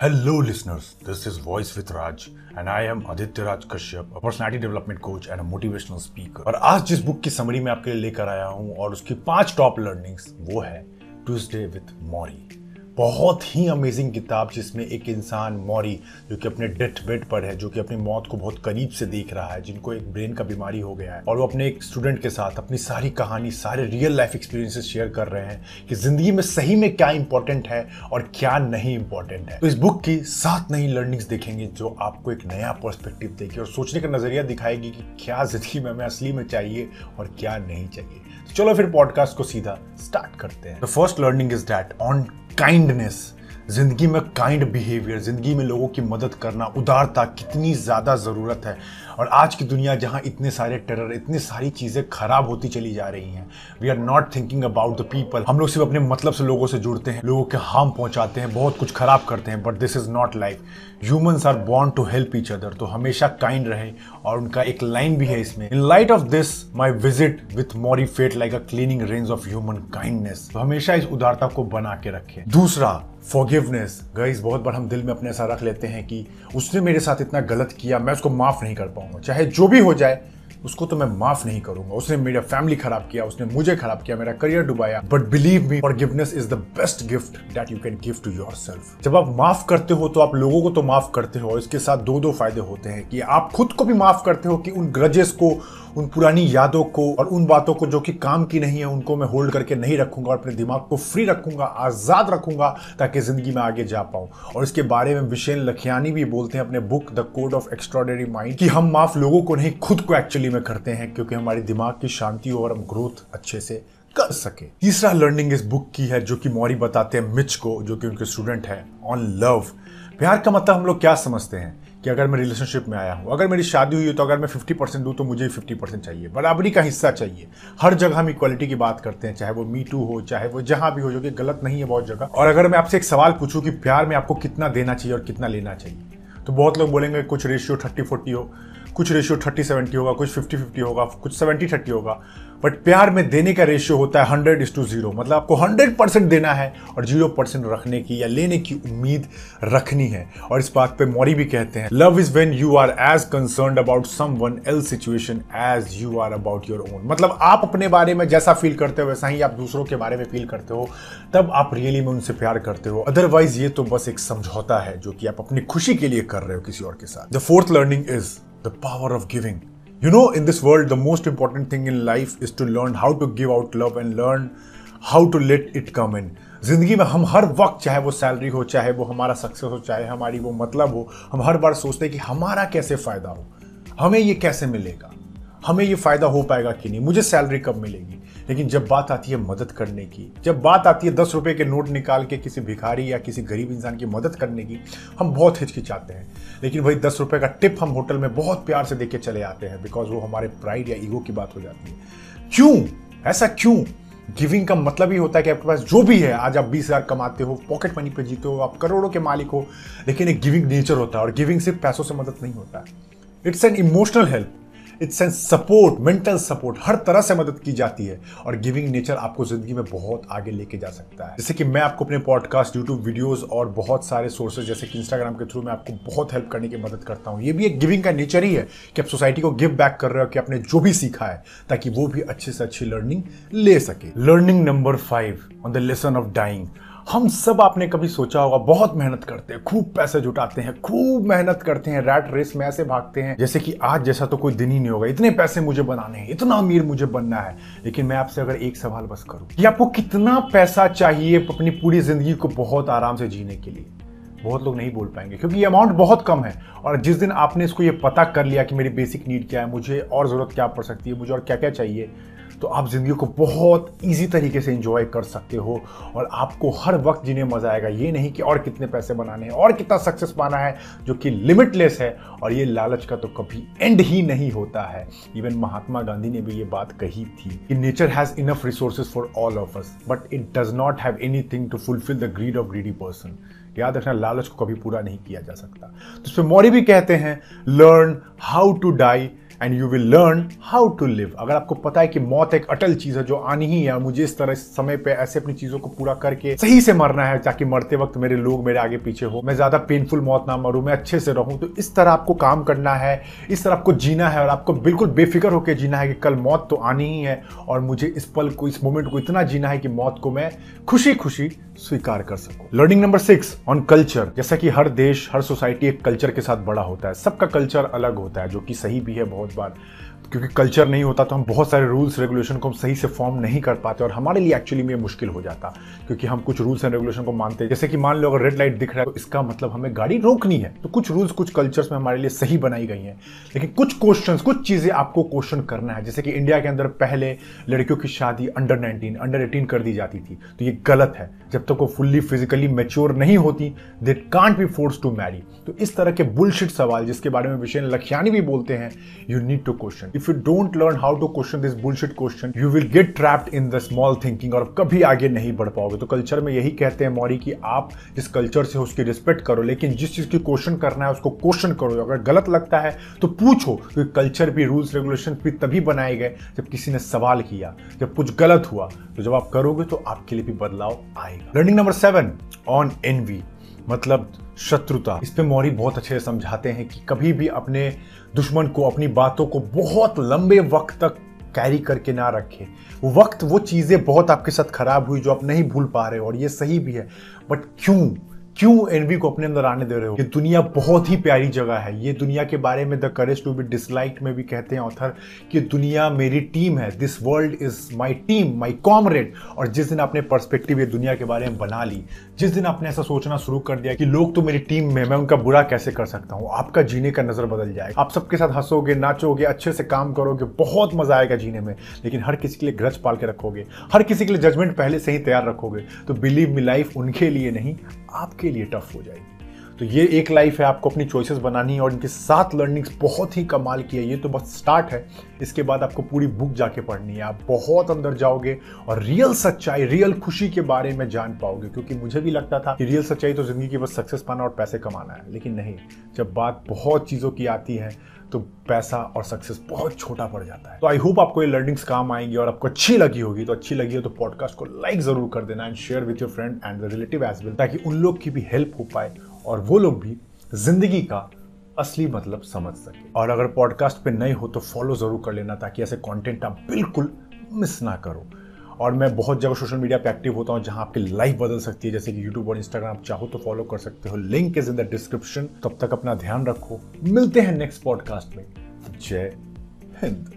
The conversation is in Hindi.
Hello, listeners. This is Voice with Raj, and I am Aditya Raj Kashyap, a personality development coach and a motivational speaker. और आज जिस बुक की समरी मैं आपके लिए लेकर आया हूँ और उसकी पाँच टॉप लर्निंग्स वो है ट्यूसडे विथ मॉरी बहुत ही अमेजिंग किताब जिसमें एक इंसान मौरी, जो कि अपने डेथ बेड पर है, जो कि अपनी मौत को बहुत करीब से देख रहा है, जिनको एक ब्रेन का बीमारी हो गया है, और वो अपने एक स्टूडेंट के साथ अपनी सारी कहानी, सारे रियल लाइफ एक्सपीरियंसेस शेयर कर रहे हैं कि ज़िंदगी में सही में क्या इंपॉर्टेंट है और क्या नहीं इंपॉर्टेंट है। तो इस बुक की सात नई लर्निंग्स देखेंगे, जो आपको एक नया पर्सपेक्टिव देगी और सोचने का नज़रिया दिखाएगी कि क्या ज़िंदगी में हमें असली में चाहिए और क्या नहीं चाहिए। तो चलो फिर पॉडकास्ट को सीधा स्टार्ट करते हैं। The first learning is that on kindness ज़िंदगी में काइंड बिहेवियर ज़िंदगी में लोगों की मदद करना, उदारता कितनी ज़्यादा ज़रूरत है। और आज की दुनिया जहाँ इतने सारे टेरर इतनी सारी चीज़ें खराब होती चली जा रही हैं we are not thinking about the people हम लोग सिर्फ़ अपने मतलब से लोगों से जुड़ते हैं, लोगों के हार्म पहुँचाते हैं, बहुत कुछ खराब करते हैं but this is not life humans are born to help each other तो हमेशा काइंड रहे, और उनका एक लाइन भी है इसमें। In light of this my visit with Morrie fate like a cleaning range of human kindness तो हमेशा इस उदारता को बना के रखें। दूसरा फॉरगिवनेस गाइस बहुत बार हम दिल में अपने ऐसा रख लेते हैं कि उसने मेरे साथ इतना गलत किया, मैं उसको माफ़ नहीं कर पाऊँगा। चाहे जो भी हो जाए, उसको तो मैं माफ़ नहीं करूँगा। उसने मेरा फैमिली खराब किया, उसने मुझे खराब किया, मेरा career डुबाया। But believe me forgiveness is the best gift that you can give to yourself जब आप माफ़ करते हो तो आप लोगों को तो माफ़ करते हो, और इसके साथ दो दो फ़ायदे होते हैं कि आप खुद को भी माफ़ करते हो कि उन ग्रजेस को उन पुरानी यादों को और उन बातों को जो कि काम की नहीं है, उनको मैं होल्ड करके नहीं रखूँगा और अपने दिमाग को फ्री रखूँगा, आज़ाद रखूँगा ताकि ज़िंदगी में आगे जा पाऊँ। और इसके बारे में विशेन लखियानी भी बोलते हैं अपने book the code of extraordinary mind कि हम माफ़ लोगों को नहीं, खुद को एक्चुअली में करते हैं क्योंकि हमारे दिमाग की शांति और हम ग्रोथ अच्छे से कर सके। तीसरा लर्निंग इस बुक की है, जो कि मौरी बताते हैं मिच को, जो कि उनके स्टूडेंट है ऑन लव प्यार का मतलब हम लोग क्या समझते हैं? कि अगर मैं रिलेशनशिप में आया हूँ, अगर मेरी शादी हुई है तो अगर मैं 50 परसेंट दूँ तो मुझे 50 परसेंट चाहिए। बराबरी का हिस्सा चाहिए। हर जगह हम इक्वालिटी की बात करते हैं, चाहे वो मी टू हो, चाहे वो जहाँ भी हो, जो कि गलत नहीं है बहुत जगह। और अगर मैं आपसे एक सवाल पूछूँ कि प्यार में आपको कितना देना चाहिए और कितना लेना चाहिए तो बहुत लोग बोलेंगे कुछ रेशियो थर्टी फोर्टी हो। कुछ रेशियो थर्टी सेवेंटी होगा, कुछ फिफ्टी फिफ्टी होगा, कुछ सेवेंटी थर्टी होगा। बट प्यार में देने का रेशियो होता है हंड्रेड इज़ टू ज़ीरो मतलब आपको हंड्रेड परसेंट देना है और ज़ीरो परसेंट रखने की या लेने की उम्मीद रखनी है। और इस बात पे मौरी भी कहते हैं love is when you are as concern about someone else's situation as you are about your own मतलब आप अपने बारे में जैसा फील करते हो, वैसा ही आप दूसरों के बारे में फील करते हो, तब आप रियली में उनसे प्यार करते हो। अदरवाइज़ ये तो बस एक समझौता है जो कि आप अपनी खुशी के लिए कर रहे हो किसी और के साथ। The fourth learning is the power of giving You know, in this world, the most important thing in life is to learn how to give out love and learn how to let it come in. ज़िंदगी में हम हर वक्त चाहे वो सैलरी हो चाहे वो हमारा सक्सेस हो चाहे हमारी वो मतलब हो हम हर बार सोचते हैं कि हमारा कैसे फ़ायदा हो? हमें ये कैसे मिलेगा? हमें ये फ़ायदा हो पाएगा कि नहीं? मुझे सैलरी कब मिलेगी? लेकिन जब बात आती है मदद करने की, जब बात आती है दस रुपए के नोट निकाल के किसी भिखारी या किसी गरीब इंसान की मदद करने की, हम बहुत हिचकिचाते हैं। लेकिन वही दस रुपए का टिप हम होटल में बहुत प्यार से देके चले आते हैं बिकॉज़ वो हमारे प्राइड या ईगो की बात हो जाती है। क्यों? ऐसा क्यों? गिविंग का मतलब ही होता है कि आपके पास जो भी है, आज आप बीस हज़ार कमाते हो पॉकेट मनी पे जीते हो, आप करोड़ों के मालिक हो, लेकिन एक गिविंग नेचर होता है और गिविंग सिर्फ़ पैसों से मदद नहीं होता। It's an emotional help it's and support mental support हर तरह से मदद की जाती है और गिविंग नेचर आपको ज़िंदगी में बहुत आगे लेके जा सकता है। जैसे कि मैं आपको अपने पॉडकास्ट यूट्यूब वीडियोज़ और बहुत सारे सोर्सेज जैसे कि इंस्टाग्राम के थ्रू मैं आपको बहुत हेल्प करने की मदद करता हूँ। ये भी एक गिविंग का नेचर ही है कि आप सोसाइटी को गिव बैक कर रहे हो, कि आपने जो भी सीखा है, ताकि वो भी अच्छे से अच्छी लर्निंग ले सके। Learning number five on the lesson of dying हम सब आपने कभी सोचा होगा, बहुत मेहनत करते हैं, खूब पैसे जुटाते हैं, खूब मेहनत करते हैं, रैट रेस में ऐसे भागते हैं, जैसे कि आज जैसा तो कोई दिन ही नहीं होगा, इतने पैसे मुझे बनाने हैं, इतना अमीर मुझे बनना है, लेकिन मैं आपसे अगर एक सवाल बस करूँ कि आपको कितना पैसा चाहिए अपनी पूरी ज़िंदगी को बहुत आराम से जीने के लिए? बहुत लोग नहीं बोल पाएँगे, क्योंकि ये अमाउंट बहुत कम है, और जिस दिन आपने इसको ये पता कर लिया कि मेरी बेसिक नीड क्या है, मुझे और ज़रूरत क्या पड़ सकती है, मुझे और क्या क्या चाहिए तो आप ज़िंदगी को बहुत ईजी तरीके से इंजॉय कर सकते हो और आपको हर वक्त जीने मज़ा आएगा। ये नहीं कि और कितने पैसे बनाने हैं, और कितना सक्सेस पाना है, जो कि लिमिटलेस है, और ये लालच का तो कभी एंड ही नहीं होता है। इवन महात्मा गांधी ने भी ये बात कही थी कि nature has enough resources for all of us but it does not have anything to fulfil the greed of greedy person याद रखना, लालच को कभी पूरा नहीं किया जा सकता। तो इसमें मौरी भी कहते हैं learn how to die and you will learn how to live अगर आपको पता है कि मौत एक अटल चीज़ है जो आनी ही है, मुझे इस तरह समय पे ऐसे अपनी चीज़ों को पूरा करके सही से मरना है ताकि मरते वक्त मेरे लोग मेरे आगे पीछे हो। मैं ज़्यादा पेनफुल मौत ना मरूं, मैं अच्छे से रहूँ। तो इस तरह आपको काम करना है, इस तरह आपको जीना है और आपको बिल्कुल बेफिक्र होकर जीना है कि कल मौत तो आनी ही है और मुझे इस पल को, इस मोमेंट को इतना जीना है कि मौत को मैं खुशी खुशी स्वीकार कर सकूँ। Learning number six on culture जैसा कि हर देश, हर सोसाइटी एक कल्चर के साथ बड़ा होता है। सबका कल्चर अलग होता है, जो कि सही भी है, बहुत बार क्योंकि कल्चर नहीं होता तो हम बहुत सारे रूल्स रेगुलेशन को हम सही से फॉर्म नहीं कर पाते और हमारे लिए एक्चुअली में मुश्किल हो जाता, क्योंकि हम कुछ रूल्स एंड रेगुलेशन को मानते हैं। जैसे कि मान लो, अगर रेड लाइट दिख रहा है तो इसका मतलब हमें गाड़ी रोकनी है तो कुछ रूल्स कुछ कल्चर्स में हमारे लिए सही बनाई गई हैं। लेकिन कुछ क्वेश्चन कुछ चीज़ें आपको क्वेश्चन करना है, जैसे कि इंडिया के अंदर पहले लड़कियों की शादी अंडर नाइनटीन अंडर एटीन कर दी जाती थी तो ये गलत है। जब तक वो फुल्ली फिजिकली मेच्योर नहीं होती they can't be force to marry तो इस तरह के बुलशिट सवाल, जिसके बारे में विषय लखियानी भी बोलते हैं you need to question if you don't learn how to question this bullshit question you will get trapped in the small thinking और कभी आगे नहीं बढ़ पाओगे। तो कल्चर में यही कहते हैं मौरी कि आप जिस कल्चर से उसकी रिस्पेक्ट करो, लेकिन जिस चीज़ की क्वेश्चन करना है, उसको क्वेश्चन करो। अगर गलत लगता है तो पूछो, क्योंकि कल्चर भी रूल्स रेगुलेशन भी तभी बनाए गए जब किसी ने सवाल किया, जब कुछ गलत हुआ। तो जब आप करोगे तो आपके लिए भी बदलाव आएगा। Learning number seven on envy मतलब शत्रुता। इस पे मौरी बहुत अच्छे से समझाते हैं कि कभी भी अपने दुश्मन को, अपनी बातों को बहुत लंबे वक्त तक कैरी करके ना रखे। वक्त, वो चीज़ें बहुत आपके साथ खराब हुई जो आप नहीं भूल पा रहे और ये सही भी है। बट क्यों? क्यों एनवी को अपने अंदर आने दे रहे हो? ये दुनिया बहुत ही प्यारी जगह है। ये दुनिया के बारे में the courage to be disliked में भी कहते हैं ऑथर कि दुनिया मेरी टीम है। This world is my team my comrade और जिस दिन आपने पर्सपेक्टिव ये दुनिया के बारे में बना ली, जिस दिन आपने ऐसा सोचना शुरू कर दिया कि लोग तो मेरी टीम में मैं उनका बुरा कैसे कर सकता हूँ? आपका जीने का नज़र बदल जाएगा आप सबके साथ हंसोगे, नाचोगे, अच्छे से काम करोगे, बहुत मज़ा आएगा जीने में। लेकिन हर किसी के लिए ग्रज पाल के रखोगे। हर किसी के लिए जजमेंट पहले से ही तैयार रखोगे। तो बिलीव मी लाइफ उनके लिए नहीं आपके लिए टफ हो जाएगी। तो ये एक लाइफ है, आपको अपनी चॉइसेस बनानी है और इनके सात लर्निंग्स बहुत ही कमाल की है। ये तो बस स्टार्ट है। इसके बाद आपको पूरी बुक जाके पढ़नी है। आप बहुत अंदर जाओगे और रियल सच्चाई रियल खुशी के बारे में जान पाओगे। क्योंकि मुझे भी लगता था कि रियल सच्चाई तो ज़िंदगी की बस सक्सेस पाना और पैसे कमाना है। लेकिन नहीं, जब बात बहुत चीज़ों की आती है तो पैसा और सक्सेस बहुत छोटा पड़ जाता है। तो आई होप आपको ये लर्निंग्स काम आएँगी और आपको अच्छी लगी होगी। तो अच्छी लगी हो तो पॉडकास्ट को लाइक ज़रूर कर देना and share with your friend and the relative as well ताकि उन लोग की भी हेल्प हो पाए और वो लोग भी ज़िंदगी का असली मतलब समझ सके। और अगर पॉडकास्ट पे नए हो तो फॉलो ज़रूर कर लेना, ताकि ऐसे कंटेंट आप बिल्कुल मिस ना करो। और मैं बहुत जगह सोशल मीडिया पे एक्टिव होता हूँ जहाँ आपकी लाइफ बदल सकती है। जैसे कि यूट्यूब और इंस्टाग्राम चाहो तो फॉलो कर सकते हो। Link is in the description तब तक अपना ध्यान रखो। मिलते हैं नेक्स्ट पॉडकास्ट में। जय हिंद।